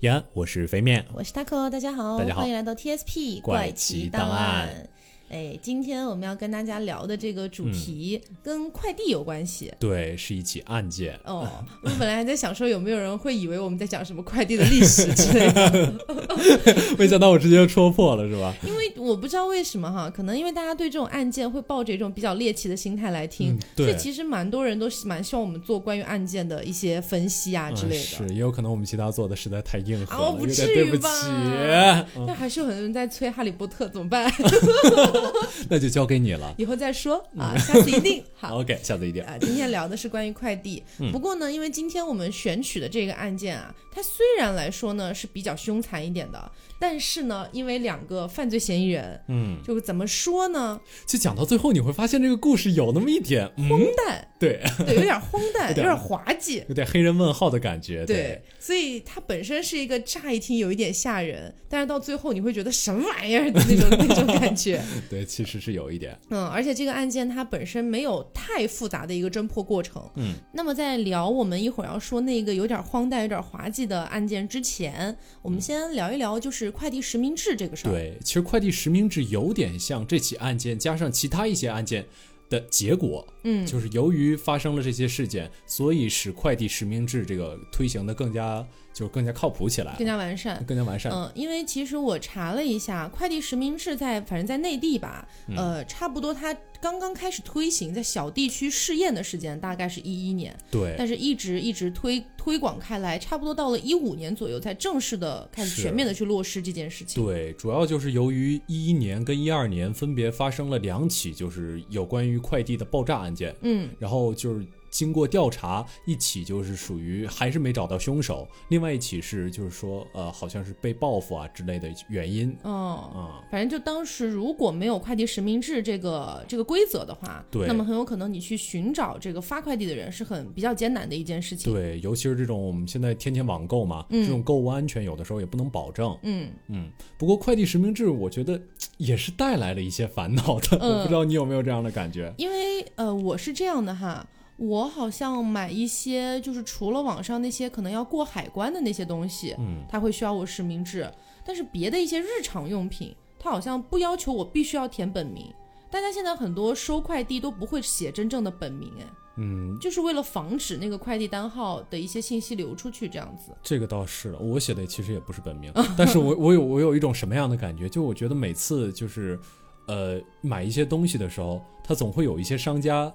延安，我是肥面。我是 taco，大家好，大家好欢迎来到 TSP 怪奇奇档案案。哎，今天我们要跟大家聊的这个主题跟快递有关系。对，是一起案件。哦，我本来还在想说有没有人会以为我们在讲什么快递的历史之类的，没想到我直接就戳破了，是吧？因为我不知道为什么哈，可能因为大家对这种案件会抱着一种比较猎奇的心态来听，嗯对所以其实蛮多人都是蛮希望我们做关于案件的一些分析啊之类的。嗯是，也有可能我们其他做的实在太硬核了，啊我不至于对不起。吧嗯但还是有很多人在催《哈利波特》，怎么办？那就交给你了。以后再说啊，嗯下次一定 好。OK，下次一定。啊，今天聊的是关于快递。嗯不过呢，因为今天我们选取的这个案件啊，它虽然来说呢是比较凶残一点的，但是呢，因为两个犯罪嫌疑人，嗯，就怎么说呢，就讲到最后，你会发现这个故事有那么一点，荒嗯，诞，对，对，有点荒诞，有点有点滑稽。有点黑人问号的感觉。对，所以它本身是一个乍一听有一点吓人，但是到最后你会觉得什么玩意儿的那种那种感觉。对，其实是有一点。嗯，而且这个案件它本身没有太复杂的一个侦破过程。嗯，那么在聊我们一会儿要说那个有点荒诞、有点滑稽的案件之前，我们先聊一聊就是快递实名制这个事儿。，对，其实快递实名制有点像这起案件加上其他一些案件的结果。嗯，就是由于发生了这些事件，所以使快递实名制这个推行的更加就是更加靠谱起来，更加完善。更加完善。嗯，因为其实我查了一下，快递实名制在反正在内地吧，嗯呃，差不多它刚刚开始推行，在小地区试验的时间大概是一一年，对，但是一直一直推推广开来，差不多到了一五年左右才正式的开始全面的去落实这件事情。对，主要就是由于一一年跟一二年分别发生了两起就是有关于快递的爆炸案件，嗯，然后就是经过调查，一起就是属于还是没找到凶手，另外一起是就是说呃好像是被报复啊之类的原因哦。啊、反正就当时如果没有快递实名制这个这个规则的话，对那么很有可能你去寻找这个发快递的人是很比较艰难的一件事情。，对，尤其是这种我们现在天天网购嘛，嗯这种购物安全有的时候也不能保证。嗯，嗯，不过快递实名制，我觉得也是带来了一些烦恼的。嗯 我不知道你有没有这样的感觉？因为呃，我是这样的哈，我好像买一些就是除了网上那些可能要过海关的那些东西，嗯，它会需要我实名制，但是别的一些日常用品，它好像不要求我必须要填本名。大家现在很多收快递都不会写真正的本名，哎，嗯，就是为了防止那个快递单号的一些信息流出去，这样子。这个倒是了，我写的其实也不是本名，但是我我有我有一种什么样的感觉？就我觉得每次就是，呃，买一些东西的时候，他总会有一些商家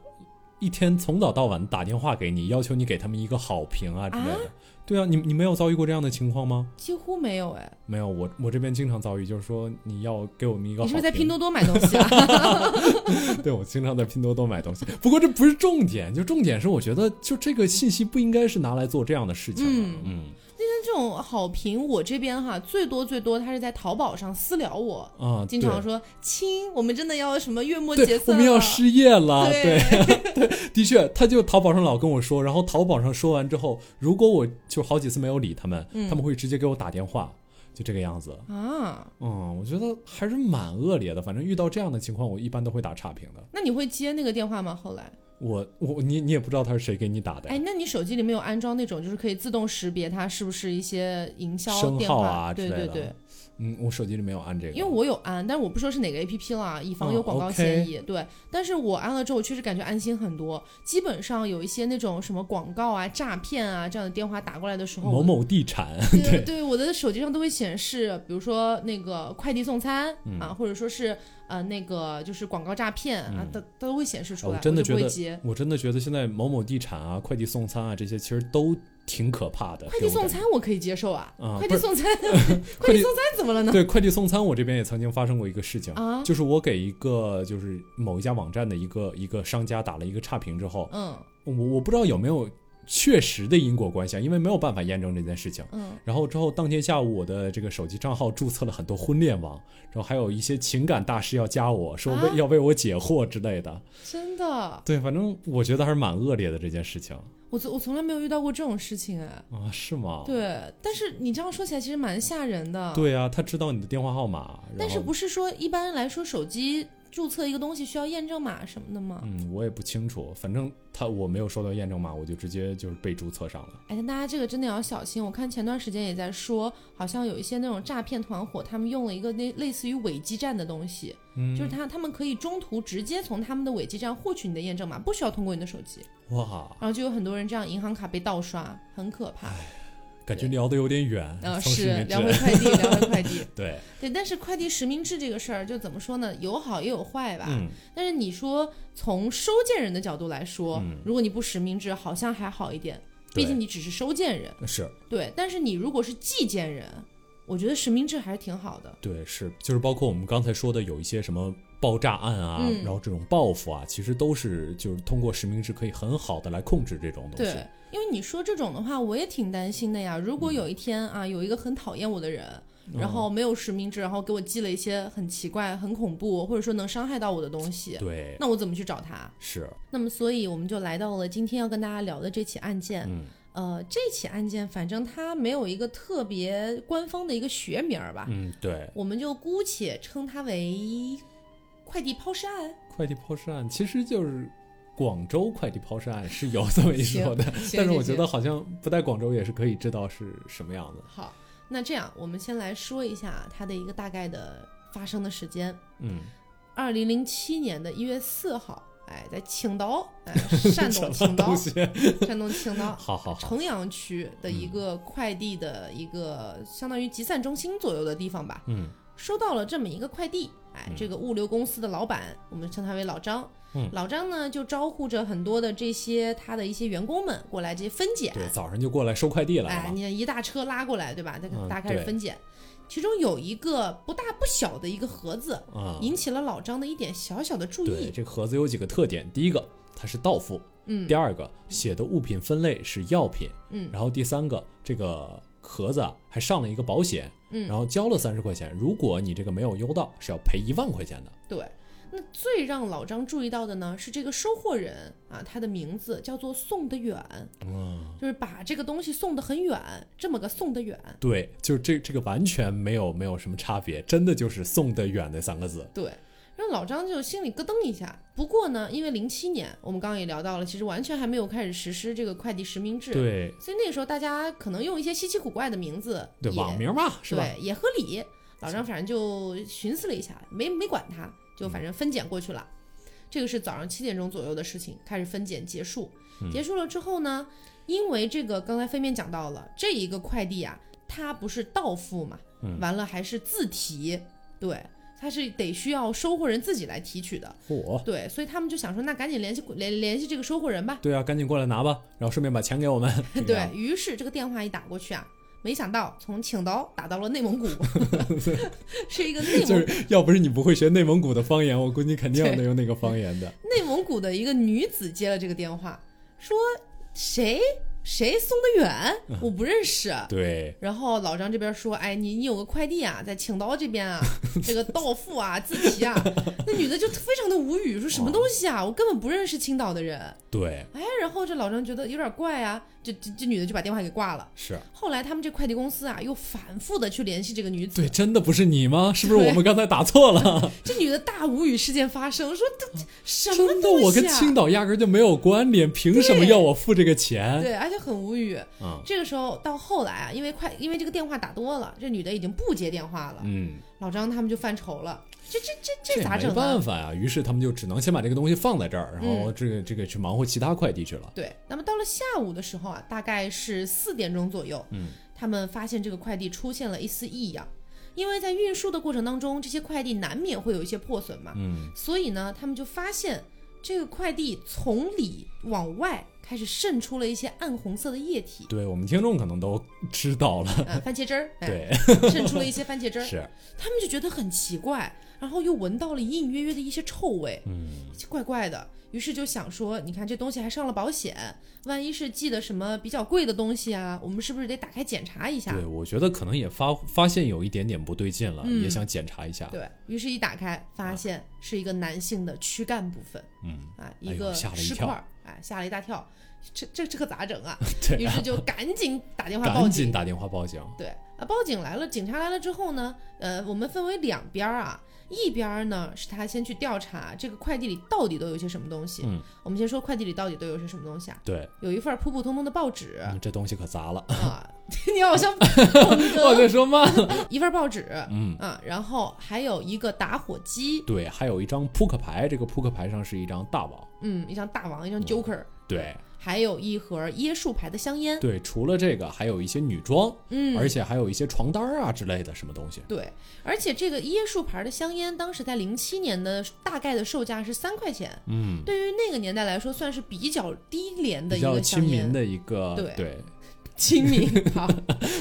一天从早到晚打电话给你，要求你给他们一个好评啊之类的。对啊，你你没有遭遇过这样的情况吗？几乎没有哎，没有，我我这边经常遭遇，就是说你要给我们一个好评。你是不是在拼多多买东西啊？对，我经常在拼多多买东西。不过这不是重点，就重点是我觉得就这个信息不应该是拿来做这样的事情的。嗯嗯这种好评，我这边哈最多最多，他是在淘宝上私聊我，啊，对经常说亲，我们真的要什么月末结，算我们要失业了。对对 的确，他就淘宝上老跟我说，然后淘宝上说完之后，如果我就好几次没有理他们，嗯他们会直接给我打电话，就这个样子。啊，嗯，我觉得还是蛮恶劣的。反正遇到这样的情况，我一般都会打差评的。那你会接那个电话吗？后来，我我你你也不知道他是谁给你打的哎，那你手机里面有安装那种就是可以自动识别它是不是一些营销号电话？啊之类的对对对，嗯，我手机里没有安这个，因为我有安，但是我不说是哪个 A P P 了，以防哦有广告嫌疑。对，但是我安了之后，我确实感觉安心很多。基本上有一些那种什么广告啊、诈骗啊这样的电话打过来的时候，某某地产，对对，我的手机上都会显示，比如说那个快递送餐、嗯啊，或者说是呃那个就是广告诈骗、啊嗯，都都会显示出来。我真的觉得。我真的觉得现在某某地产啊、快递送餐啊这些其实都挺可怕的。快递送餐我可以接受啊，啊快递送餐，快 递快递送餐怎么了呢？对快递送餐，我这边也曾经发生过一个事情，啊，就是我给一个就是某一家网站的一个一个商家打了一个差评之后，嗯我我不知道有没有确实的因果关系啊，因为没有办法验证这件事情。嗯，然后之后当天下午，我的这个手机账号注册了很多婚恋网，然后还有一些情感大师要加我说为、啊要为我解惑之类的。真的，对，反正我觉得还是蛮恶劣的这件事情我从我从来没有遇到过这种事情哎。啊，是吗？对，但是你这样说起来其实蛮吓人的。，对啊，他知道你的电话号码，但是不是说一般来说手机注册一个东西需要验证码什么的吗？嗯，我也不清楚，反正他我没有收到验证码，我就直接就是被注册上了。哎，但大家这个真的要小心。我看前段时间也在说，好像有一些那种诈骗团伙，他们用了一个那类似于伪基站的东西，嗯，就是他他们可以中途直接从他们的伪基站获取你的验证码，不需要通过你的手机。哇，然后就有很多人这样银行卡被盗刷，很可怕。感觉聊的有点远。呃，是聊回快递，聊回快递。对，对，但是快递实名制这个事儿，就怎么说呢？有好也有坏吧。嗯，但是你说从收件人的角度来说，嗯如果你不实名制，好像还好一点，毕竟你只是收件人。是对，但是你如果是寄件人，我觉得实名制还是挺好的。对是，就是包括我们刚才说的有一些什么爆炸案啊，嗯然后这种报复啊，其实都是就是通过实名制可以很好的来控制这种东西。对，因为你说这种的话，我也挺担心的呀。如嗯果有一天啊，有一个很讨厌我的人，然后没有实名制，然后给我寄了一些很奇怪、很恐怖，或者说能伤害到我的东西，对那我怎么去找他？是，那么，所以我们就来到了今天要跟大家聊的这起案件。嗯呃，这起案件反正它没有一个特别官方的一个学名儿吧，嗯对，我们就姑且称它为快递抛尸案。快递抛尸案其实就是。广州快递抛尸案是有这么一说的，但是我觉得好像不在广州也是可以知道是什么样的。好，那这样我们先来说一下它的一个大概的发生的时间。嗯，二零零七年的一月四号，哎，在青岛，哎，山东青岛？山东青岛好好好，城阳区的一个快递的一个相当于集散中心左右的地方吧，嗯收到了这么一个快递。哎，嗯这个物流公司的老板，我们称他为老张。嗯老张呢就招呼着很多的这些他的一些员工们过来这些分拣。对，早上就过来收快递来哎，了。你一大车拉过来，对吧？大嗯大家开始分拣，其中有一个不大不小的一个盒子，啊，引起了老张的一点小小的注对，意。这个盒子有几个特点，第一个它是到付，嗯第二个写的物品分类是药品，嗯然后第三个这个盒子啊还上了一个保险，嗯然后交了三十块钱，如果你这个没有邮到是要赔一万块钱的。对。那最让老张注意到的呢，是这个收货人啊，他的名字叫做送得远，嗯，就是把这个东西送得很远，这么个送得远。对，就是这这个完全没有没有什么差别，真的就是送得远那三个字。对，让老张就心里咯噔一下。不过呢，因为零七年我们刚刚也聊到了，其实完全还没有开始实施这个快递实名制，对所以那个时候大家可能用一些稀奇古怪的名字，对，也网名嘛，是吧？对，也合理。老张反正就寻思了一下，没没管他，就反正分拣过去了。这个是早上七点钟左右的事情，开始分拣结束。嗯结束了之后呢，因为这个刚才飞面讲到了，这一个快递啊，它不是到付嘛，嗯完了还是自提，对，它是得需要收货人自己来提取的，嚯、对，所以他们就想说，那赶紧联系联联系这个收货人吧。对啊，赶紧过来拿吧，然后顺便把钱给我们。对于是这个电话一打过去啊，没想到从青岛打到了内蒙古，是一个内蒙 就是要不是你不会学内蒙古的方言，我估计肯定要能用那个方言的。内蒙古的一个女子接了这个电话，说谁谁送的远，我不认识。对，然后老张这边说，哎，你你有个快递啊，在青岛这边啊，这个到付啊，自提啊。那女的就非常的无语，说什么东西啊，我根本不认识青岛的人。对，哎，然后这老张觉得有点怪啊，这这这女的就把电话给挂了。是后来他们这快递公司啊，又反复的去联系这个女子，对，真的不是你吗？是不是我们刚才打错了？这女的大无语事件发生，说这这什么真的，东西啊？我跟青岛压根儿就没有关联，凭什么要我付这个钱？对，而且很无语。嗯这个时候到后来啊，因为快，因为这个电话打多了，这女的已经不接电话了，嗯，老张他们就犯愁了，这这这这咋整没？办法呀，于是他们就只能先把这个东西放在这儿，然后嗯这个这个去忙活其他快递去了。对，那么到了下午的时候啊，大概是四点钟左右，嗯，他们发现这个快递出现了一丝异样，因为在运输的过程当中，这些快递难免会有一些破损嘛，嗯，所以呢，他们就发现这个快递从里往外开始渗出了一些暗红色的液体，对我们听众可能都知道了。呃，番茄汁儿，哎，对，渗出了一些番茄汁儿，是，他们就觉得很奇怪，然后又闻到了隐隐约约的一些臭味，嗯，怪怪的。于是就想说，你看这东西还上了保险，万一是寄的什么比较贵的东西啊，我们是不是得打开检查一下？对，我觉得可能也发发现有一点点不对劲了，嗯。也想检查一下。对于是，一打开发现是一个男性的躯干部分，嗯，啊，一个吓了一跳。尸块儿，哎，吓了一大跳，这这这可咋整啊？对于是就赶紧打电话报警。赶紧打电话报警。对啊，报警来了，警察来了之后呢，呃，我们分为两边儿啊，一边儿呢是他先去调查这个快递里到底都有些什么东西。嗯，我们先说快递里到底都有些什么东西啊？对，有一份普普通通的报纸、嗯，这东西可砸了。啊，你好像鹏 我哥就说慢了。一份报纸，嗯，啊，然后还有一个打火机，对，还有一张扑克牌，这个扑克牌上是一张大王。嗯，一张大王，一张 Joker，、对还有一盒椰树牌的香烟，对，除了这个，还有一些女装，嗯，而且还有一些床单啊之类的什么东西。对，而且这个椰树牌的香烟，当时在零七年的大概的售价是三块钱，嗯，对于那个年代来说，算是比较低廉的一个香烟亲民，的一个。对对，亲民。好，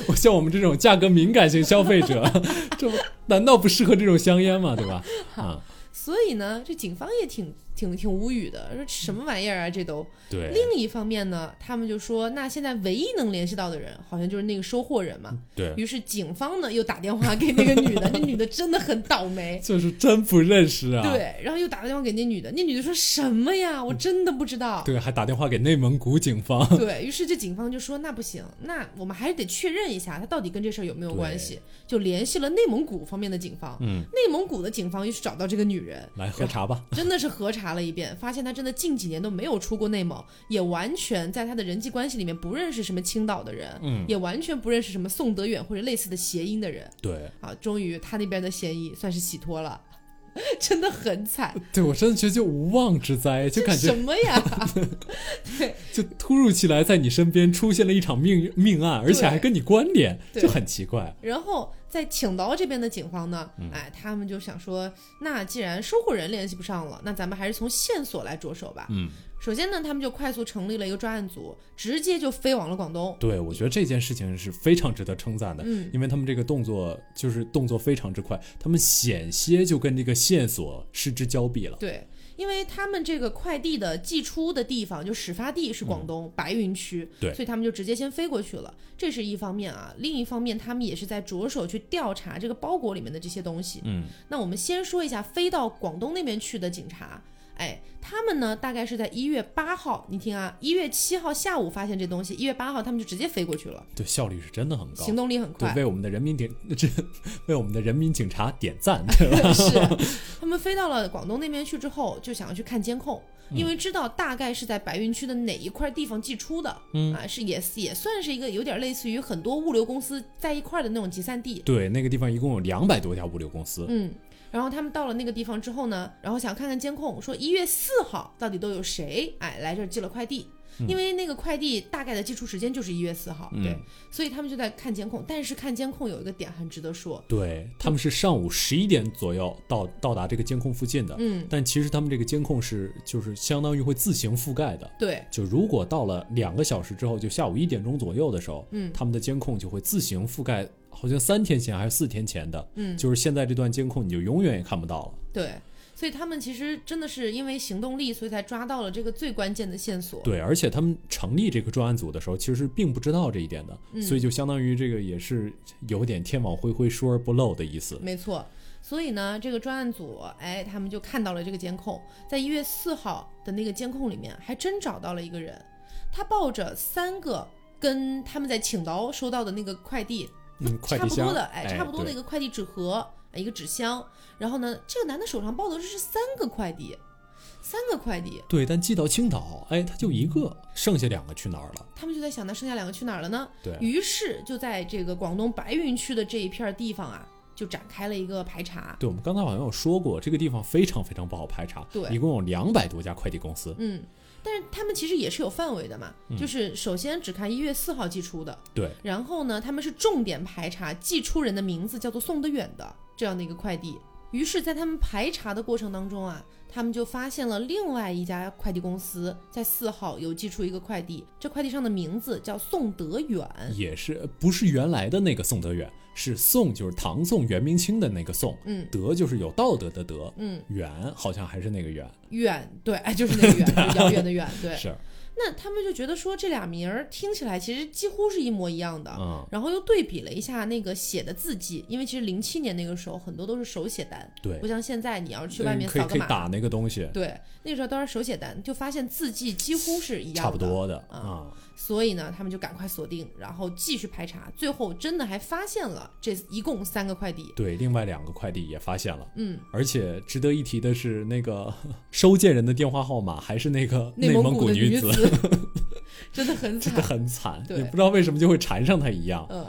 我像我们这种价格敏感型消费者，这难道不适合这种香烟吗？对吧？啊，所以呢，这警方也挺挺挺无语的，说什么玩意儿啊，这都。对，另一方面呢，他们就说，那现在唯一能联系到的人，好像就是那个收货人嘛。对，于是警方呢又打电话给那个女的，那女的真的很倒霉。就是真不认识啊。对，然后又打个电话给那女的，那女的说什么呀？我真的不知道。对，还打电话给内蒙古警方。对于是，这警方就说那不行，那我们还是得确认一下他到底跟这事儿有没有关系，就联系了内蒙古方面的警方。嗯，内蒙古的警方又是找到这个女人，来喝茶吧。真的是核查了一遍，发现他真的近几年都没有出过内蒙，也完全在他的人际关系里面不认识什么青岛的人，嗯，也完全不认识什么宋德远或者类似的谐音的人。对，啊，终于他那边的嫌疑算是洗脱了，真的很惨，对我真的觉得就无妄之灾，就感觉什么呀？对就突如其来在你身边出现了一场命命案，而且还跟你关联，就很奇怪。然后在青岛这边的警方呢，嗯哎，他们就想说，那既然收货人联系不上了，那咱们还是从线索来着手吧。嗯，首先呢，他们就快速成立了一个专案组，直接就飞往了广东。对，我觉得这件事情是非常值得称赞的，嗯，因为他们这个动作就是动作非常之快，他们险些就跟这个线索失之交臂了。对，因为他们这个快递的寄出的地方，就始发地是广东、白云区，嗯对所以他们就直接先飞过去了。这是一方面啊，另一方面他们也是在着手去调查这个包裹里面的这些东西。嗯，那我们先说一下飞到广东那边去的警察，哎，他们呢大概是在一月八号，你听啊，一月七号下午发现这东西，一月八号他们就直接飞过去了，对，效率是真的很高。行动力很对，快。为我们的人民点 这为我们的人民警察点赞，对吧？是，他们飞到了广东那边去之后，就想要去看监控，嗯因为知道大概是在白云区的哪一块地方寄出的，嗯啊，是也也算是一个有点类似于很多物流公司在一块儿的那种集散地，对，那个地方一共有两百多家物流公司。嗯。然后他们到了那个地方之后呢，然后想看看监控，说一月四号到底都有谁哎来这儿寄了快递，因为那个快递大概的寄出时间就是一月四号，对。嗯，所以他们就在看监控。但是看监控有一个点很值得说，对，他们是上午十一点左右到到达这个监控附近的，嗯，但其实他们这个监控是就是相当于会自行覆盖的。对，就如果到了两个小时之后，就下午一点钟左右的时候，嗯。他们的监控就会自行覆盖，好像三天前还是四天前的，嗯，就是现在这段监控你就永远也看不到了。对，所以他们其实真的是因为行动力，所以才抓到了这个最关键的线索。对，而且他们成立这个专案组的时候，其实是并不知道这一点的，嗯所以就相当于这个也是有点天网恢恢，疏而不漏的意思。没错。所以呢，这个专案组，哎，他们就看到了这个监控，在一月四号的那个监控里面，还真找到了一个人，他抱着三个跟他们在青岛收到的那个快递嗯，快递箱差不多的，哎，差不多的一个快递纸盒，哎一个纸箱。然后呢，这个男的手上抱的是三个快递，三个快递。对，但寄到青岛，哎，他就一个，剩下两个去哪儿了？他们就在想，那剩下两个去哪儿了呢？对，于是就在这个广东白云区的这一片地方啊，就展开了一个排查。对，我们刚才好像有说过，这个地方非常非常不好排查，对一共有两百多家快递公司。嗯，但是他们其实也是有范围的嘛，就是首先只看一月四号寄出的，对，然后呢，他们是重点排查寄出人的名字叫做宋德远的这样的一个快递。于是，在他们排查的过程当中啊，他们就发现了另外一家快递公司在四号有寄出一个快递，这快递上的名字叫宋德远。也是不是原来的那个宋德远，是宋就是唐宋元明清的那个宋，嗯德就是有道德的德，嗯，远好像还是那个远。远，对，哎，就是那个远，就遥远的远，对。是，那他们就觉得说这俩名儿听起来其实几乎是一模一样的，嗯，然后又对比了一下那个写的字迹，因为其实零七年那个时候很多都是手写单，对不，像现在你要是去外面扫个码，可以打那个东西，对，那个时候都是手写单，就发现字迹几乎是一样的，差不多的啊啊，所以呢，他们就赶快锁定，然后继续排查，最后真的还发现了这一共三个快递。对，另外两个快递也发现了。嗯，而且值得一提的是，那个 收件人的电话号码还是那个内蒙古的女子，真的很惨真的惨。很惨，对也不知道为什么就会缠上他一样。嗯，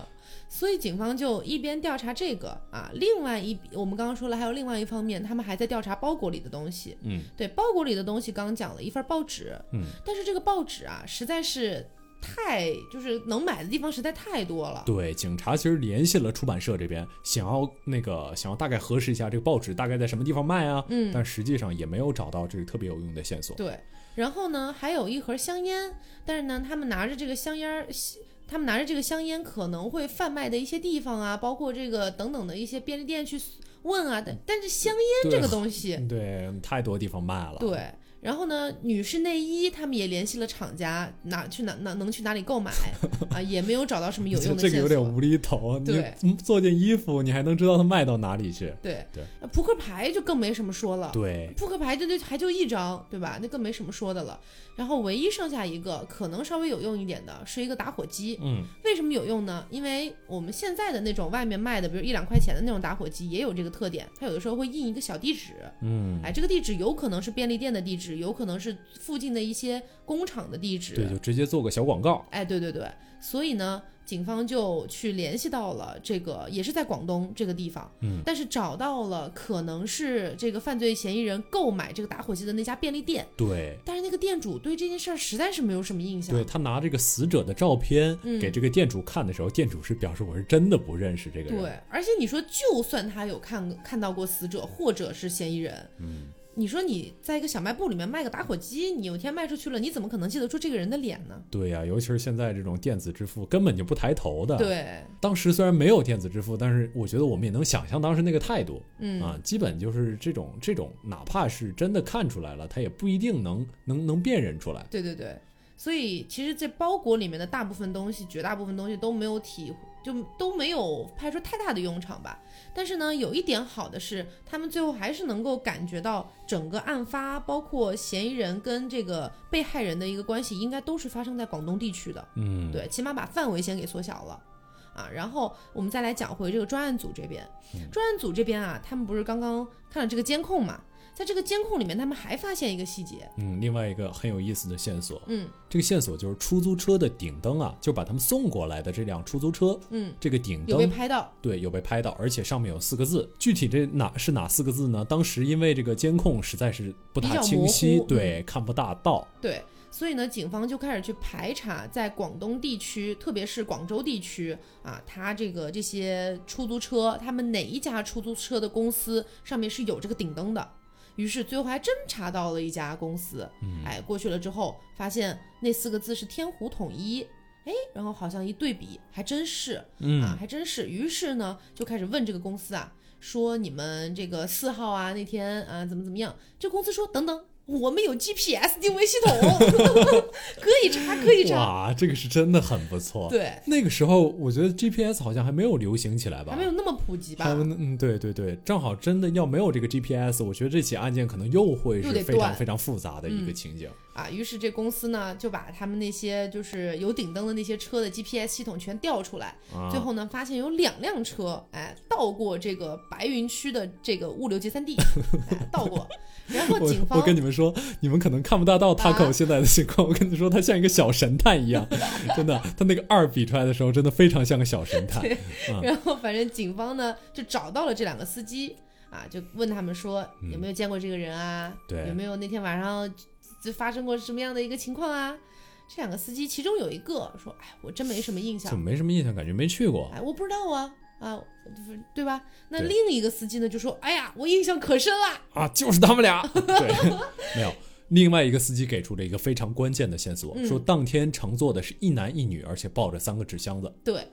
所以警方就一边调查这个啊，另外一我们刚刚说了，还有另外一方面，他们还在调查包裹里的东西。嗯对，包裹里的东西刚刚讲了一份报纸，嗯，但是这个报纸啊，实在是太就是能买的地方实在太多了。对，警察其实联系了出版社这边，想要那个想要大概核实一下这个报纸大概在什么地方卖啊，嗯，但实际上也没有找到这个特别有用的线索。对，然后呢，还有一盒香烟，但是呢，他们拿着这个香烟，他们拿着这个香烟可能会贩卖的一些地方啊，包括这个等等的一些便利店去问啊，但但是香烟这个东西，对，太多地方卖了。对。然后呢，女士内衣他们也联系了厂家，哪去哪哪能去哪里购买啊，也没有找到什么有用的这线索。个有点无厘头。对你做件衣服，你还能知道它卖到哪里去？对对，扑克牌就更没什么说了。对，扑克牌就就还就一张，对吧？那更没什么说的了。然后唯一剩下一个可能稍微有用一点的是一个打火机。嗯，为什么有用呢？因为我们现在的那种外面卖的，比如一两块钱的那种打火机，也有这个特点，它有的时候会印一个小地址。嗯，哎，这个地址有可能是便利店的地址，有可能是附近的一些工厂的地址。对，就直接做个小广告。哎，对对对，所以呢，警方就去联系到了这个，也是在广东这个地方，嗯，但是找到了可能是这个犯罪嫌疑人购买这个打火机的那家便利店，对，但是那个店主对这件事儿实在是没有什么印象。对他拿这个死者的照片嗯给这个店主看的时候，店主是表示我是真的不认识这个人。对，而且你说，就算他有看看到过死者或者是嫌疑人，嗯，你说你在一个小卖部里面卖个打火机，你有一天卖出去了，你怎么可能记得住这个人的脸呢？对呀、尤其是现在这种电子支付根本就不抬头的。，对，当时虽然没有电子支付，但是我觉得我们也能想象当时那个态度、嗯，啊，基本就是这种这种，哪怕是真的看出来了，他也不一定能能能辨认出来。对对对，所以其实这包裹里面的大部分东西，绝大部分东西都没有体，就都没有派出太大的用场吧。但是呢，有一点好的是，他们最后还是能够感觉到整个案发，包括嫌疑人跟这个被害人的一个关系，应该都是发生在广东地区的。嗯，对，起码把范围先给缩小了。啊，然后我们再来讲回这个专案组这边，专案组这边啊，他们不是刚刚看了这个监控嘛，在这个监控里面，他们还发现一个细节，嗯，另外一个很有意思的线索，嗯这个线索就是出租车的顶灯啊，就把他们送过来的这辆出租车，嗯，这个顶灯有被灯拍到，对有被拍到，而且上面有四个字，具体这哪是哪四个字呢？当时因为这个监控实在是不大比较模清晰，对，看不大到。对，所以呢，警方就开始去排查在广东地区，特别是广州地区啊，他这个这些出租车，他们哪一家出租车的公司上面是有这个顶灯的。于是最后还真查到了一家公司，嗯哎，过去了之后发现那四个字是天湖统一，哎，然后好像一对比，还真是，啊，嗯，还真是。于是呢，就开始问这个公司啊，说你们这个四号啊那天啊怎么怎么样？这公司说等等，我们有 GPS 定位系统，可以查，可以查。哇，这个是真的很不错。对，那个时候我觉得 GPS 好像还没有流行起来吧？还没有那么普及吧嗯，对对对，正好真的要没有这个 GPS，我觉得这起案件可能又会是非常非常复杂的一个嗯情景。啊，于是这公司呢就把他们那些就是有顶灯的那些车的 GPS 系统全调出来，啊，最后呢发现有两辆车，哎，到过这个白云区的这个物流集散地，哎，到过。然后警方我跟你们说，你们可能看不大到 Taco 啊现在的情况。我跟你说，他像一个小神探一样，真的，他那个二比出来的时候，真的非常像个小神探。然后反正警方呢就找到了这两个司机啊，就问他们说嗯有没有见过这个人啊？对有没有那天晚上就发生过什么样的一个情况啊？这两个司机其中有一个说：“哎，我真没什么印象怎么，没什么印象，感觉没去过。哎，我不知道啊。”啊，对吧？那另一个司机呢就说：“哎呀，我印象可深了。啊，就是他们俩。对，没有。另外一个司机给出了一个非常关键的线索，嗯说当天乘坐的是一男一女，而且抱着三个纸箱子。”对，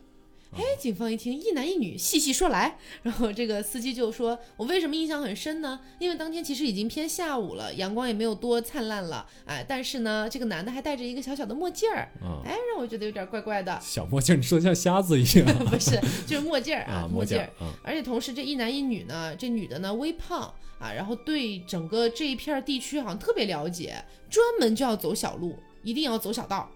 哎，警方一听一男一女，细细说来，然后这个司机就说：“我为什么印象很深呢？因为当天其实已经偏下午了，阳光也没有多灿烂了，哎，但是呢，这个男的还戴着一个小小的墨镜儿，嗯，哎，让我觉得有点怪怪的。小墨镜，你说得像瞎子一样 不是，就是墨镜儿啊，啊，墨镜儿。而且同时，这一男一女呢，这女的呢微胖啊，然后对整个这一片儿地区好像特别了解，专门就要走小路，一定要走小道。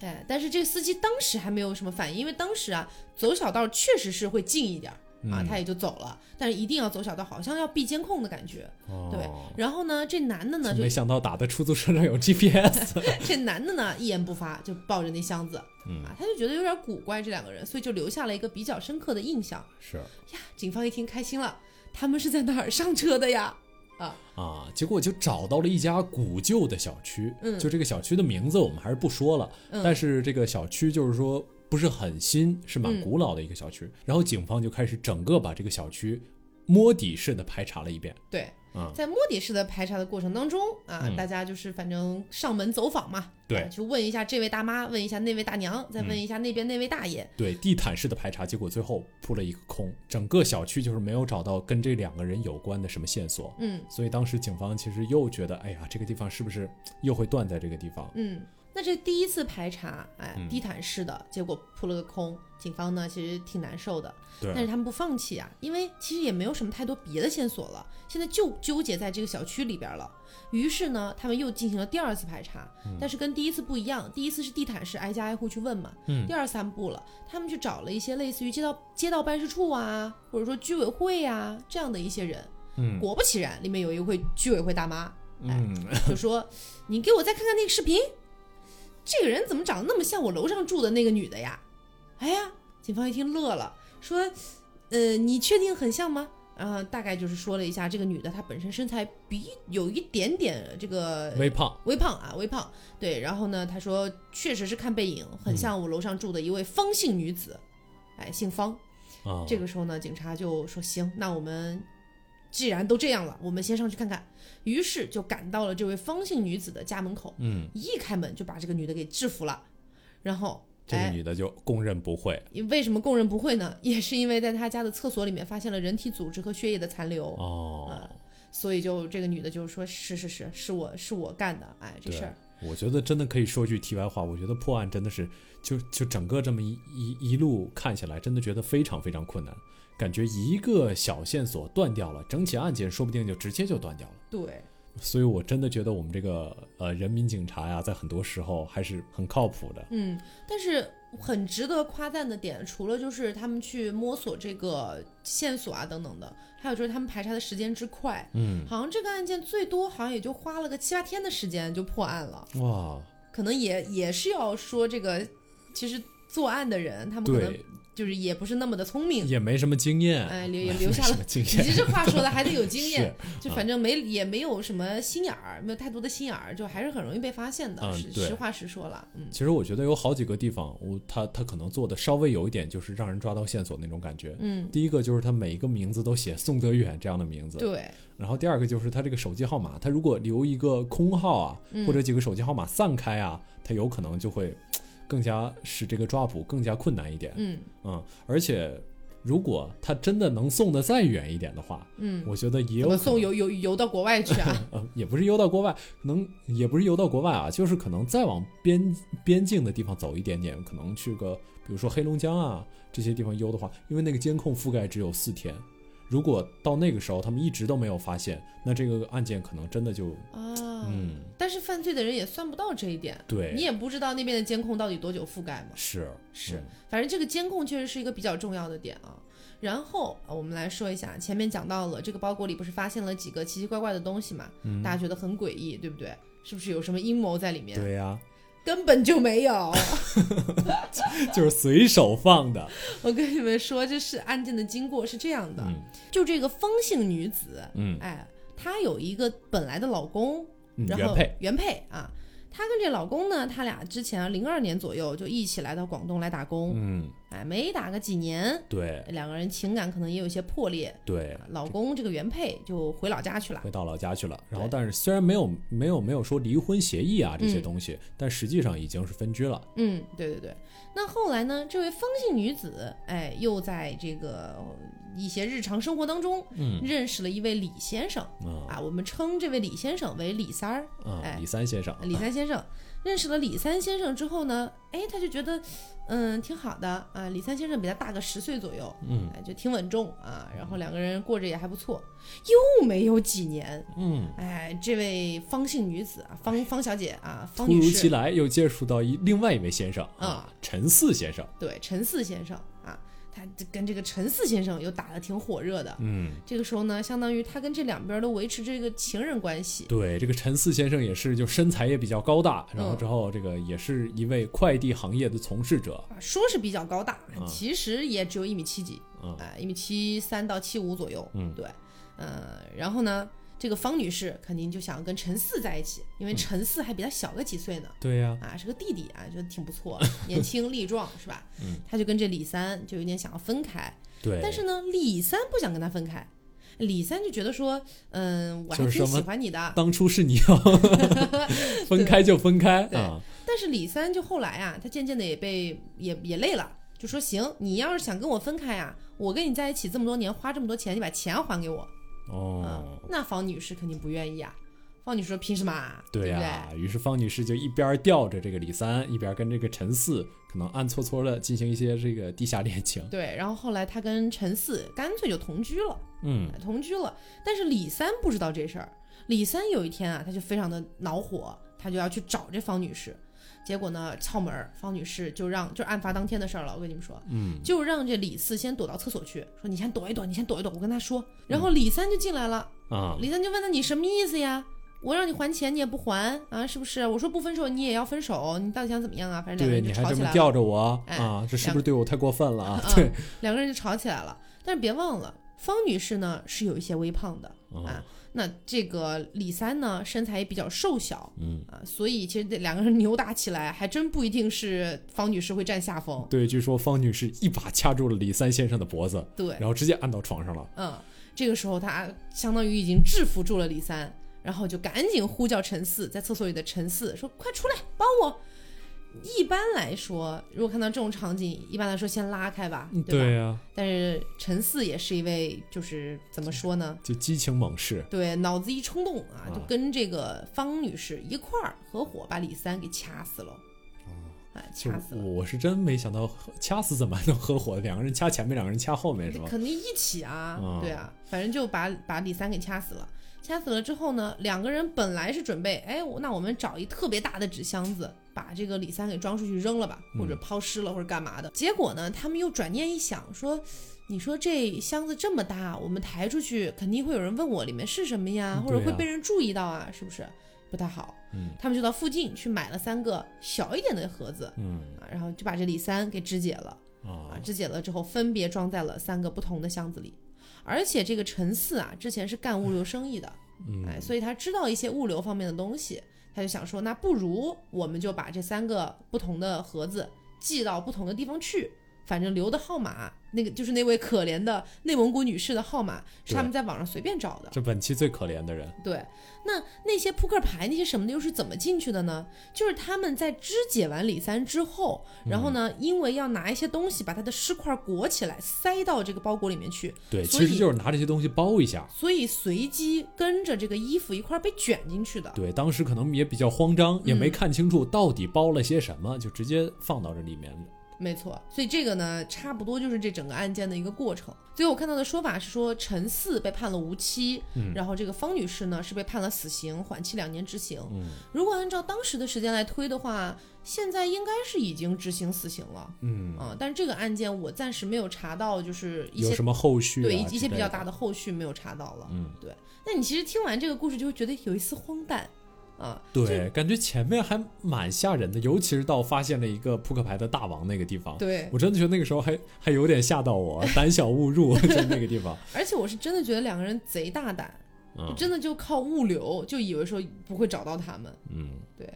哎，但是这个司机当时还没有什么反应，因为当时啊，走小道确实是会近一点儿啊，嗯他也就走了。但是一定要走小道，好像要避监控的感觉。对哦，然后呢，这男的呢就没想到打的出租车上有 GPS，这男的呢一言不发，就抱着那箱子嗯，啊，他就觉得有点古怪这两个人，所以就留下了一个比较深刻的印象。是呀，警方一听开心了，他们是在哪儿上车的呀？啊，结果就找到了一家古旧的小区，嗯。就这个小区的名字我们还是不说了，嗯。但是这个小区就是说不是很新，是蛮嗯。古老的一个小区。然后警方就开始整个把这个小区摸底式的排查了一遍，对，啊、在摸底式的排查的过程当中啊，嗯。大家就是反正上门走访嘛，对。啊去问一下这位大妈，问一下那位大娘，再问一下那边那位大爷。对，地毯式的排查，结果最后扑了一个空，整个小区就是没有找到跟这两个人有关的什么线索。嗯。所以当时警方其实又觉得，哎呀，这个地方是不是又会断在这个地方？嗯，那这第一次排查，哎，嗯。地毯式的，结果扑了个空。警方呢其实挺难受的，对但是他们不放弃啊，因为其实也没有什么太多别的线索了，现在就纠结在这个小区里边了。于是呢，他们又进行了第二次排查，但是跟第一次不一样，第一次是地毯式挨家挨户去问嘛，嗯。第二三步了，他们去找了一些类似于街道街道办事处啊，或者说居委会呀、这样的一些人。嗯。果不其然，里面有一位居委会大妈，嗯，就说：“你给我再看看那个视频，这个人怎么长得那么像我楼上住的那个女的呀？”哎呀，警方一听乐了，说：“呃，你确定很像吗？”然后大概就是说了一下，这个女的她本身身材比有一点点这个微胖，微胖啊，微胖。对，然后呢，她说确实是看背影很像我楼上住的一位方姓女子，哎，姓方。啊，这个时候呢，警察就说：“行，那我们既然都这样了，我们先上去看看。”于是就赶到了这位方姓女子的家门口，嗯，一开门就把这个女的给制服了。然后，这个哎，女的就供认不讳。为什么供认不讳呢？也是因为在她家的厕所里面发现了人体组织和血液的残留，哦，所以就这个女的就说：“是是是，是我是我干的，哎，这事儿。”我觉得真的可以说句题外话，我觉得破案真的是就就整个这么一一一路看下来，真的觉得非常非常困难，感觉一个小线索断掉了，整起案件说不定就直接就断掉了。对，所以我真的觉得我们这个呃人民警察呀，在很多时候还是很靠谱的。嗯，但是很值得夸赞的点，除了就是他们去摸索这个线索啊等等的，还有就是他们排查的时间之快。嗯，好像这个案件最多好像也就花了个七八天的时间就破案了，哇，可能也也是要说这个，其实作案的人他们可能对，就是也不是那么的聪明，也没什么经验，哎，留也留下了。什么经你验。这话说的还得有经 验，就反正没也没有什么心眼儿，没有太多的心眼儿，就还是很容易被发现的。实实话实说了，嗯其实我觉得有好几个地方，我他他可能做的稍微有一点，就是让人抓到线索那种感觉。嗯，第一个就是他每一个名字都写宋德远这样的名字，对，然后第二个就是他这个手机号码，他如果留一个空号啊，嗯或者几个手机号码散开啊，他有可能就会更加使这个抓捕更加困难一点。嗯嗯，而且如果他真的能送的再远一点的话，嗯，我觉得也有送游游游到国外去啊？呃，也不是游到国外，能也不是游到国外啊，就是可能再往边边境的地方走一点点，可能去个比如说黑龙江啊这些地方游的话，因为那个监控覆盖只有四天，如果到那个时候他们一直都没有发现，那这个案件可能真的就啊，嗯，但是犯罪的人也算不到这一点，对，你也不知道那边的监控到底多久覆盖嘛。是是嗯反正这个监控确实是一个比较重要的点啊。然后呃我们来说一下，前面讲到了这个包裹里不是发现了几个奇奇怪怪的东西嘛？嗯大家觉得很诡异，对不对？是不是有什么阴谋在里面？对呀、根本就没有。就是随手放的，我跟你们说，这是案件的经过是这样的，嗯。就这个风姓女子，嗯。哎，她有一个本来的老公，然后嗯原配，原配啊，她跟这老公呢，他俩之前啊零二年左右就一起来到广东来打工，嗯，哎，没打个几年，对两个人情感可能也有一些破裂。对，老公这个原配就回老家去了，回到老家去了。然后，但是虽然没有没有没有说离婚协议啊这些嗯东西，但实际上已经是分居了。嗯，对对对。那后来呢，这位方姓女子，哎，又在这个一些日常生活当中嗯认识了一位李先生啊啊，我们称这位李先生为李三儿。啊哎，李三先生，李三先生认识了李三先生之后呢，哎，他就觉得，嗯，挺好的啊。李三先生比他大个十岁左右，嗯哎，就挺稳重啊。然后两个人过着也还不错。又没有几年，嗯，哎，这位方姓女子啊，方方小姐啊，方突女士，如其来又接触到一另外一位先生啊，陈四先生。对，陈四先生跟这个陈四先生又打得挺火热的。嗯，这个时候呢，相当于他跟这两边都维持这个情人关系。对，这个陈四先生也是，就身材也比较高大，然后嗯之后这个也是一位快递行业的从事者。啊，说是比较高大，啊其实也只有一米七几，嗯哎、一米七三到七五左右。嗯对，呃，然后呢，这个方女士肯定就想跟陈四在一起，因为陈四还比她小个几岁呢。对呀、啊，是个弟弟啊，觉得挺不错，年轻力壮，是吧？嗯，他就跟这李三就有点想要分开，对。但是呢，李三不想跟他分开，李三就觉得说，嗯，我还是喜欢你的，当初是你要 分开就分开对啊，但是李三就后来啊，他渐渐的也被也也累了，就说行，你要是想跟我分开啊，我跟你在一起这么多年，花这么多钱，你把钱还给我。哦啊，，那方女士肯定不愿意啊。方女士说凭什么啊？对不呀、于是方女士就一边吊着这个李三，一边跟这个陈四可能暗搓搓的进行一些这个地下恋情。对，然后后来她跟陈四干脆就同居了。嗯同居了。但是李三不知道这事儿。李三有一天啊，他就非常的恼火，他就要去找这方女士。结果呢，敲门，方女士就让，就案发当天的事儿了。我跟你们说，嗯，就让这李四先躲到厕所去，说你先躲一躲，你先躲一躲，我跟他说。然后李三就进来了，啊，李三就问他你什么意思呀？我让你还钱，你也不还啊？是不是？我说不分手，你也要分手，你到底想怎么样啊？反正两个对，人你还这么就吵起来了。吊着我哎啊，这是不是对我太过分了啊？嗯对，两个人就吵起来了。但是别忘了，方女士呢是有一些微胖的，啊啊，那这个李三呢，身材也比较瘦小嗯，啊，所以其实这两个人扭打起来，还真不一定是方女士会占下风。对，据说方女士一把掐住了李三先生的脖子，对，然后直接按到床上了。嗯，这个时候他相当于已经制服住了李三，然后就赶紧呼叫陈四，在厕所里的陈四说：“快出来帮我！”一般来说，如果看到这种场景，一般来说先拉开吧，对吧？对呀、但是陈四也是一位，就是怎么说呢？就激情猛士。对，脑子一冲动啊，啊就跟这个方女士一块儿合伙把李三给掐死了。哎，掐死了，我是真没想到掐死怎么还能合伙，两个人掐前面，两个人掐后面是吧？肯定一起啊，嗯对啊，反正就把把李三给掐死了。掐死了之后呢，两个人本来是准备，哎，那我们找一特别大的纸箱子，把这个李三给装出去扔了吧，或者嗯抛尸了，或者干嘛的。结果呢，他们又转念一想，说，你说这箱子这么大，我们抬出去，肯定会有人问我里面是什么呀，或者会被人注意到啊，是不是？不太好。嗯他们就到附近去买了三个小一点的盒子嗯啊，然后就把这李三给肢解了。啊啊，肢解了之后分别装在了三个不同的箱子里。而且这个陈四啊，之前是干物流生意的，哎，嗯所以他知道一些物流方面的东西，他就想说，那不如我们就把这三个不同的盒子寄到不同的地方去，反正留的号码，那个就是那位可怜的内蒙古女士的号码，是他们在网上随便找的。这本期最可怜的人。对，那那些扑克牌那些什么的又是怎么进去的呢？就是他们在肢解完李三之后，然后呢，因为要拿一些东西把他的尸块裹起来，塞到这个包裹里面去，对，其实就是拿这些东西包一下。所以随机跟着这个衣服一块被卷进去的。对，当时可能也比较慌张，也没嗯看清楚到底包了些什么，就直接放到这里面了。没错，所以这个呢，差不多就是这整个案件的一个过程。最后我看到的说法是说，陈四被判了无期，嗯然后这个方女士呢是被判了死刑，缓期两年执行。嗯如果按照当时的时间来推的话，现在应该是已经执行死刑了嗯，啊、但是这个案件我暂时没有查到，就是一些有什么后续、啊？对一一些比较大的后续没有查到了。嗯，对那你其实听完这个故事就会觉得有一丝荒诞啊。对，感觉前面还蛮吓人的，尤其是到发现了一个扑克牌的大王那个地方，对，我真的觉得那个时候还还有点吓到我，胆小勿入在那个地方。而且我是真的觉得两个人贼大胆，嗯真的就靠物流就以为说不会找到他们。嗯，对，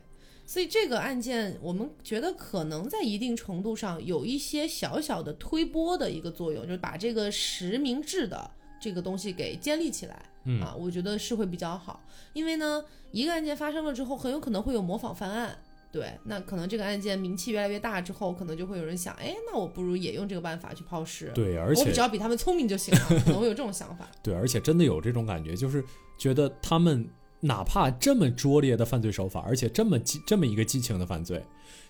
所以这个案件，我们觉得可能在一定程度上有一些小小的推波的一个作用，就是把这个实名制的这个东西给建立起来。嗯啊，我觉得是会比较好，因为呢，一个案件发生了之后，很有可能会有模仿犯案。对，那可能这个案件名气越来越大之后，可能就会有人想，哎，那我不如也用这个办法去抛尸。对，而且我只要比他们聪明就行了，可能会有这种想法。对，而且真的有这种感觉，就是觉得他们哪怕这么拙劣的犯罪手法，而且这么激这么一个激情的犯罪，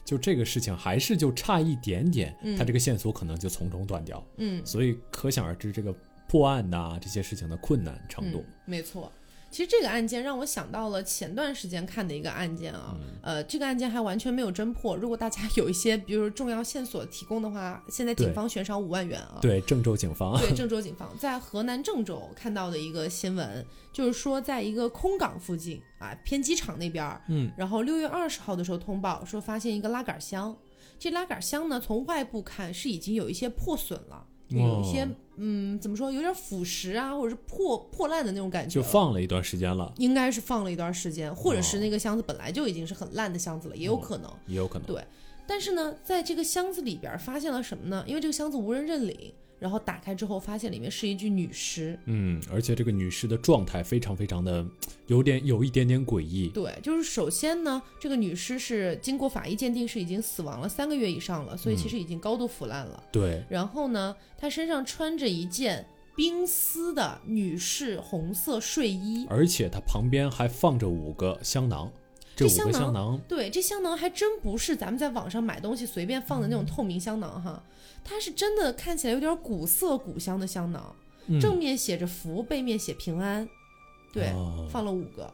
就这个事情还是就差一点点，嗯他这个线索可能就从中断掉。嗯，所以可想而知，这个破案呐、这些事情的困难程度。嗯、没错。其实这个案件让我想到了前段时间看的一个案件啊，嗯呃，这个案件还完全没有侦破。如果大家有一些，比如说重要线索提供的话，现在警方悬赏五万元啊。对，郑州警方，对，郑州警方在河南郑州看到的一个新闻，就是说在一个空港附近啊，偏机场那边，嗯，然后六月二十号的时候通报说发现一个拉杆箱，这拉杆箱呢从外部看是已经有一些破损了，有一些、哦嗯怎么说，有点腐蚀啊，或者是破破烂的那种感觉就。放了一段时间了，应该是放了一段时间，或者是哦那个箱子本来就已经是很烂的箱子了，也有可能。也有可能。对但是呢，在这个箱子里边发现了什么呢？因为这个箱子无人认领，然后打开之后发现里面是一具女尸。嗯，而且这个女尸的状态非常非常的有点有一点点诡异。对，就是首先呢，这个女尸是经过法医鉴定是已经死亡了三个月以上了，所以其实已经高度腐烂了。对，然后呢，她身上穿着一件冰丝的女士红色睡衣，而且她旁边还放着五个香囊，这香囊香囊，对，这香囊还真不是咱们在网上买东西随便放的那种透明香囊哈，它是真的看起来有点古色古香的香囊，嗯正面写着福，背面写平安，对，哦放了五个。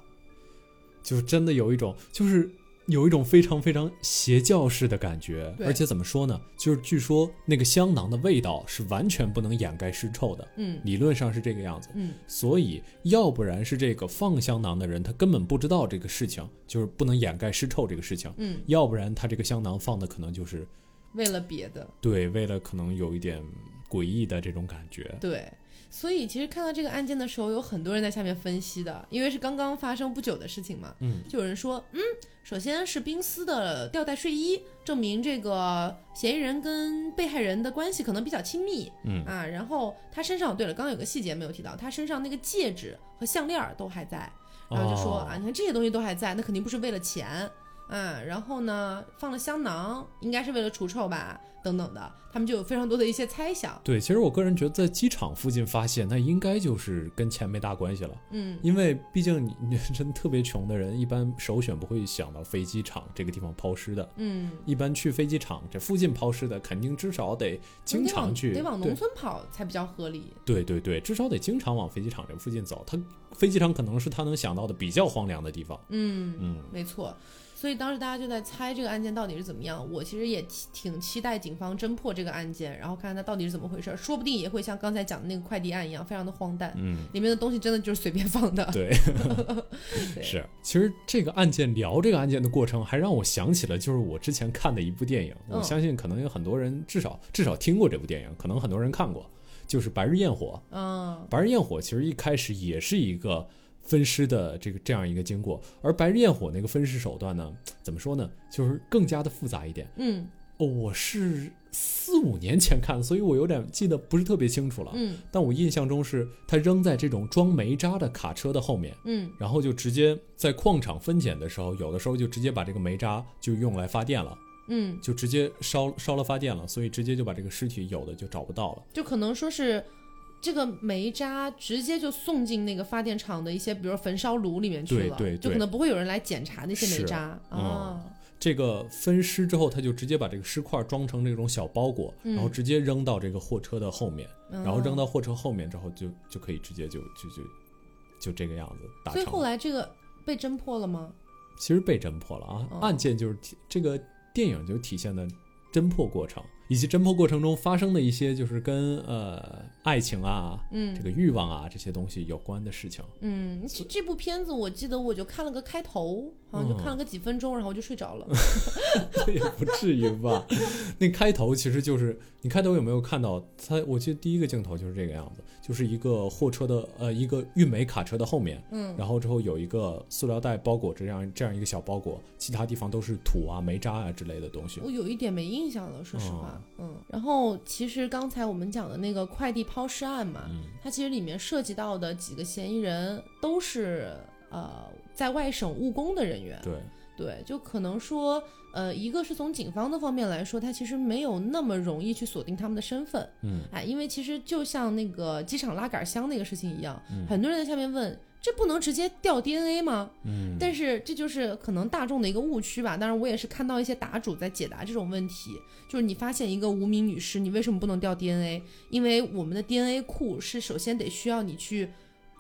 就是真的有一种，就是有一种非常非常邪教式的感觉。而且怎么说呢？就是据说那个香囊的味道是完全不能掩盖尸臭的，嗯理论上是这个样子。嗯，所以，要不然是这个放香囊的人他根本不知道这个事情，就是不能掩盖尸臭这个事情；嗯，要不然他这个香囊放的可能就是为了别的，对，为了可能有一点诡异的这种感觉。对。所以其实看到这个案件的时候，有很多人在下面分析的，因为是刚刚发生不久的事情嘛。嗯，就有人说，嗯，首先是冰丝的吊带睡衣，证明这个嫌疑人跟被害人的关系可能比较亲密。嗯啊，然后他身上，对了，刚刚有个细节没有提到，他身上那个戒指和项链儿都还在，然后就说、哦啊，你看这些东西都还在，那肯定不是为了钱。啊，然后呢，放了香囊，应该是为了除臭吧，等等的，他们就有非常多的一些猜想。对，其实我个人觉得在机场附近发现，那应该就是跟钱没大关系了。嗯，因为毕竟你你真特别穷的人，一般首选不会想到飞机场这个地方抛尸的。嗯，一般去飞机场这附近抛尸的，肯定至少得经常去，得往对农村跑才比较合理。对对对，至少得经常往飞机场这附近走。他飞机场可能是他能想到的比较荒凉的地方。嗯，嗯，没错。所以当时大家就在猜这个案件到底是怎么样。我其实也挺挺期待警方侦破这个案件，然后看看它到底是怎么回事，说不定也会像刚才讲的那个快递案一样，非常的荒诞。嗯，里面的东西真的就是随便放的。对，对 是。其实这个案件聊这个案件的过程，还让我想起了就是我之前看的一部电影。我嗯相信可能有很多人至少至少听过这部电影，可能很多人看过，就是《白日焰火》。嗯白日焰火其实一开始也是一个分尸的这个这样一个经过，而白日焰火那个分尸手段呢，怎么说呢，就是更加的复杂一点。嗯哦，我是四五年前看，所以我有点记得不是特别清楚了。嗯但我印象中是他扔在这种装煤渣的卡车的后面，嗯然后就直接在矿场分拣的时候，有的时候就直接把这个煤渣就用来发电了，嗯，就直接烧烧了发电了，所以直接就把这个尸体有的就找不到了。就可能说是。这个煤渣直接就送进那个发电厂的一些，比如焚烧炉里面去了，对对对。就可能不会有人来检查那些煤是渣嗯。啊。这个分尸之后，他就直接把这个尸块装成这种小包裹，嗯。然后直接扔到这个货车的后面，嗯。然后扔到货车后面之后就就可以直接就就就就这个样子打所以后。来这个被侦破了吗？其实被侦破了啊，哦。案件就是体这个电影就体现的侦破过程，以及侦破过程中发生的一些就是跟呃爱情啊、嗯这个欲望啊这些东西有关的事情。嗯，这这部片子我记得我就看了个开头，好像就看了个几分钟，然后我就睡着了。也不至于吧？那开头其实就是你开头有没有看到它？我记得第一个镜头就是这个样子，就是一个货车的呃一个运煤卡车的后面，嗯然后之后有一个塑料袋包裹着这样这样一个小包裹，其他地方都是土啊、煤渣啊之类的东西。我有一点没印象了，说实话，嗯。然后其实刚才我们讲的那个快递抛尸案嘛，嗯它其实里面涉及到的几个嫌疑人都是呃在外省务工的人员，对，对，就可能说，呃，一个是从警方的方面来说，他其实没有那么容易去锁定他们的身份，嗯，哎，因为其实就像那个机场拉杆箱那个事情一样，嗯很多人在下面问，这不能直接调 DNA 吗？嗯，但是这就是可能大众的一个误区吧。当然，我也是看到一些答主在解答这种问题，就是你发现一个无名女尸，你为什么不能调 DNA？因为我们的 DNA 库是首先得需要你去。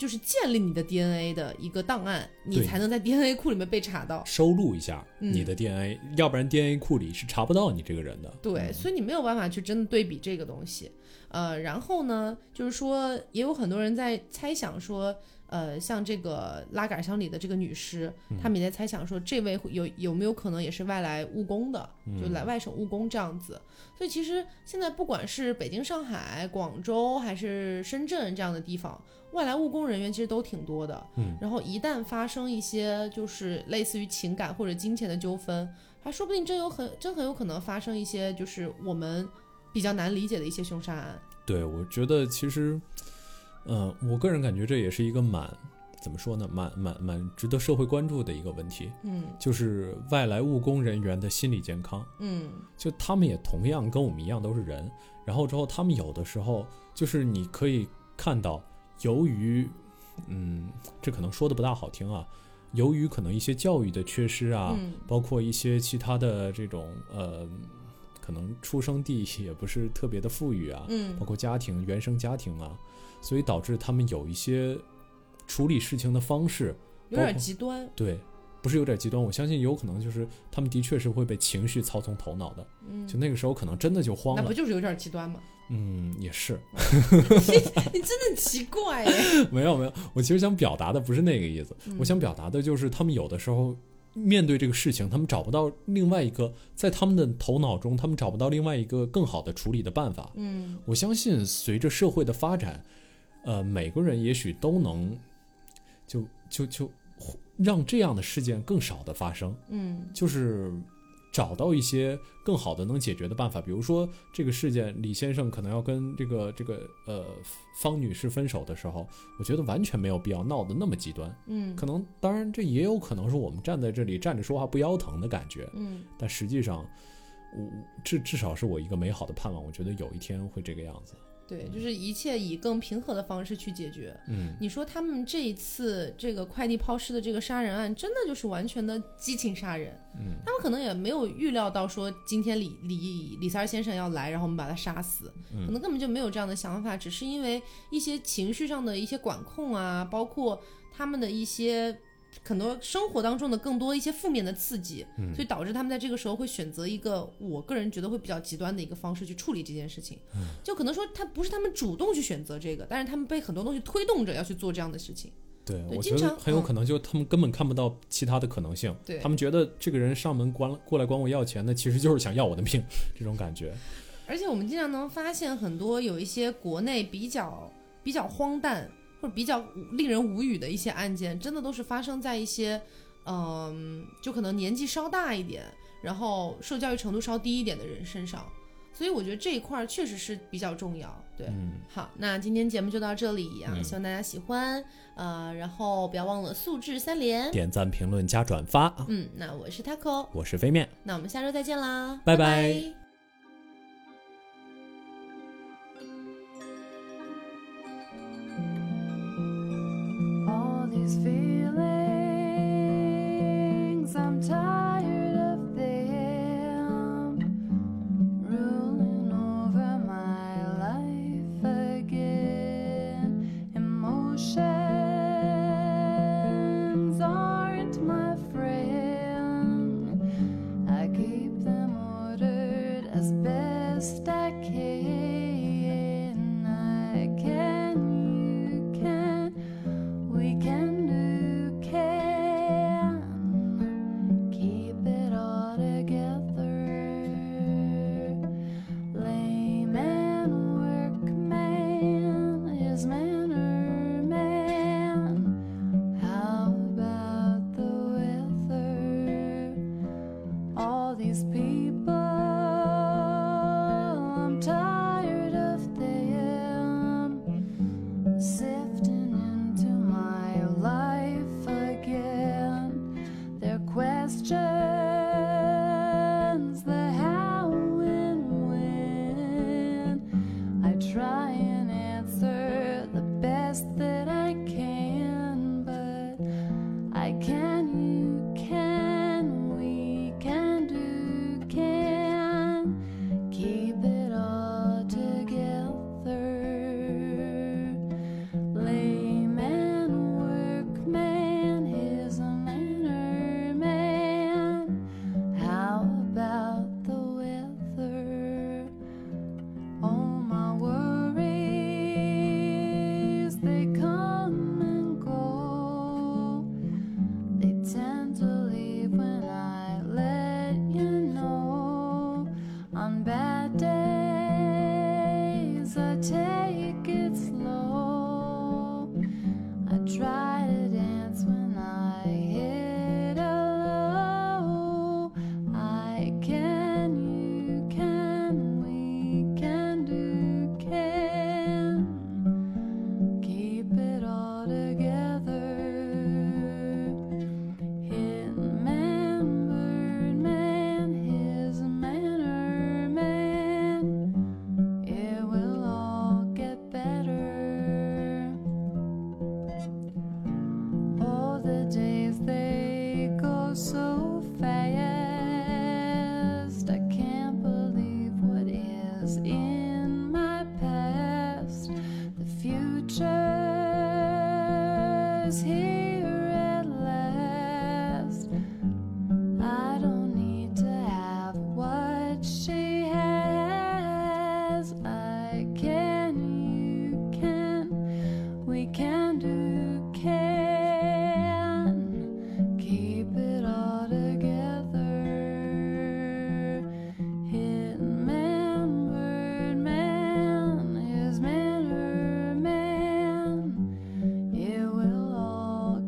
就是建立你的 DNA 的一个档案，你才能在 DNA 库里面被查到。收录一下嗯你的 DNA，、要不然 DNA 库里是查不到你这个人的。对，所以你没有办法去真的对比这个东西。呃，然后呢，就是说，也有很多人在猜想说，呃，像这个拉杆箱里的这个女尸，他们也在猜想说，这位会有有没有可能也是外来务工的，就来外省务工这样子。所以其实现在不管是北京、上海、广州还是深圳这样的地方，外来务工人员其实都挺多的。嗯，然后一旦发生一些就是类似于情感或者金钱的纠纷，还说不定真有很真很有可能发生一些就是我们比较难理解的一些凶杀案。对，我觉得其实，嗯、我个人感觉这也是一个蛮怎么说呢，蛮蛮蛮值得社会关注的一个问题，嗯就是外来务工人员的心理健康。嗯就他们也同样跟我们一样都是人，然后之后他们有的时候就是你可以看到，由于，嗯，这可能说的不大好听啊，由于可能一些教育的缺失啊，嗯包括一些其他的这种呃，可能出生地也不是特别的富裕啊，嗯包括家庭原生家庭啊，所以导致他们有一些处理事情的方式，有点极端。对，不是有点极端，我相信有可能就是他们的确是会被情绪操纵头脑的，嗯，就那个时候可能真的就慌了那不。就是有点极端吗？嗯，也是，你真的很奇怪耶。没有没有，我其实想表达的不是那个意思，嗯我想表达的就是他们有的时候面对这个事情，他们找不到另外一个，在他们的头脑中，他们找不到另外一个更好的处理的办法。嗯我相信随着社会的发展，呃，每个人也许都能就就就让这样的事件更少的发生。嗯就是找到一些更好的能解决的办法，比如说这个事件，李先生可能要跟这个这个呃方女士分手的时候，我觉得完全没有必要闹得那么极端。嗯可能当然这也有可能是我们站在这里站着说话不腰疼的感觉，嗯但实际上，我至至少是我一个美好的盼望，我觉得有一天会这个样子。对，就是一切以更平和的方式去解决。嗯，你说他们这一次这个快递抛尸的这个杀人案，真的就是完全的激情杀人。嗯，他们可能也没有预料到说今天李李李三先生要来，然后我们把他杀死，嗯可能根本就没有这样的想法，只是因为一些情绪上的一些管控啊，包括他们的一些。很多生活当中的更多一些负面的刺激，嗯所以导致他们在这个时候会选择一个我个人觉得会比较极端的一个方式去处理这件事情。嗯就可能说他不是他们主动去选择这个，但是他们被很多东西推动着要去做这样的事情。对，对我觉得很有可能就他们根本看不到其他的可能性，对他们觉得这个人上门关过来管我要钱那，其实就是想要我的命，这种感觉。而且我们经常能发现很多有一些国内比较比较荒诞或者比较令人无语的一些案件，真的都是发生在一些，嗯、就可能年纪稍大一点，然后受教育程度稍低一点的人身上。所以我觉得这一块儿确实是比较重要。对，嗯，好，那今天节目就到这里啊，嗯希望大家喜欢，呃，然后不要忘了素质三连。点赞、评论、加转发。嗯，那我是 taco，我是飞面。那我们下周再见啦，拜拜 the tip.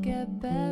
Get better.